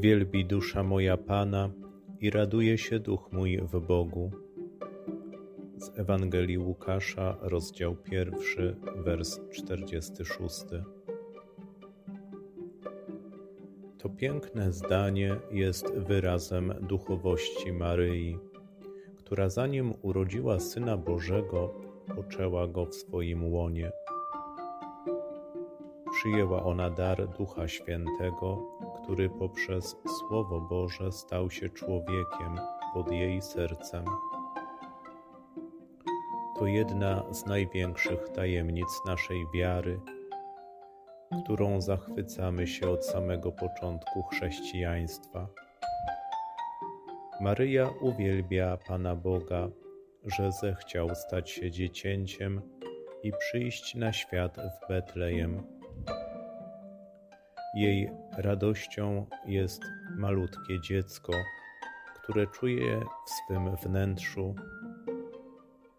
Wielbi dusza moja Pana i raduje się duch mój w Bogu. Z Ewangelii Łukasza, rozdział pierwszy, wers 46. To piękne zdanie jest wyrazem duchowości Maryi, która zanim urodziła Syna Bożego, poczęła go w swoim łonie. Przyjęła ona dar Ducha Świętego, który poprzez Słowo Boże stał się człowiekiem pod jej sercem. To jedna z największych tajemnic naszej wiary, którą zachwycamy się od samego początku chrześcijaństwa. Maryja uwielbia Pana Boga, że zechciał stać się dziecięciem i przyjść na świat w Betlejem. Jej radością jest malutkie dziecko, które czuje w swym wnętrzu,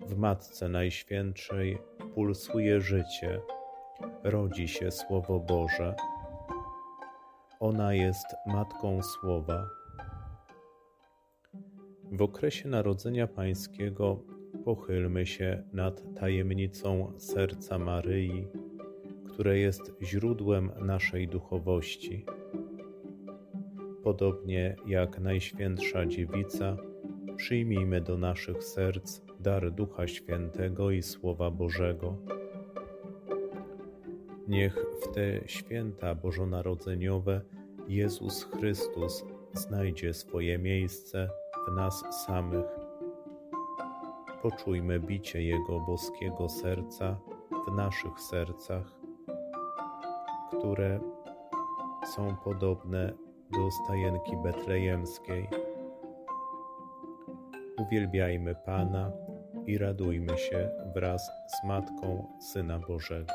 w Matce Najświętszej pulsuje życie, rodzi się Słowo Boże. Ona jest Matką Słowa. W okresie Narodzenia Pańskiego pochylmy się nad tajemnicą serca Maryi, które jest źródłem naszej duchowości. Podobnie jak Najświętsza Dziewica, przyjmijmy do naszych serc dar Ducha Świętego i Słowa Bożego. Niech w te święta bożonarodzeniowe Jezus Chrystus znajdzie swoje miejsce w nas samych. Poczujmy bicie Jego boskiego serca w naszych sercach, które są podobne do stajenki betlejemskiej. Uwielbiajmy Pana i radujmy się wraz z Matką Syna Bożego.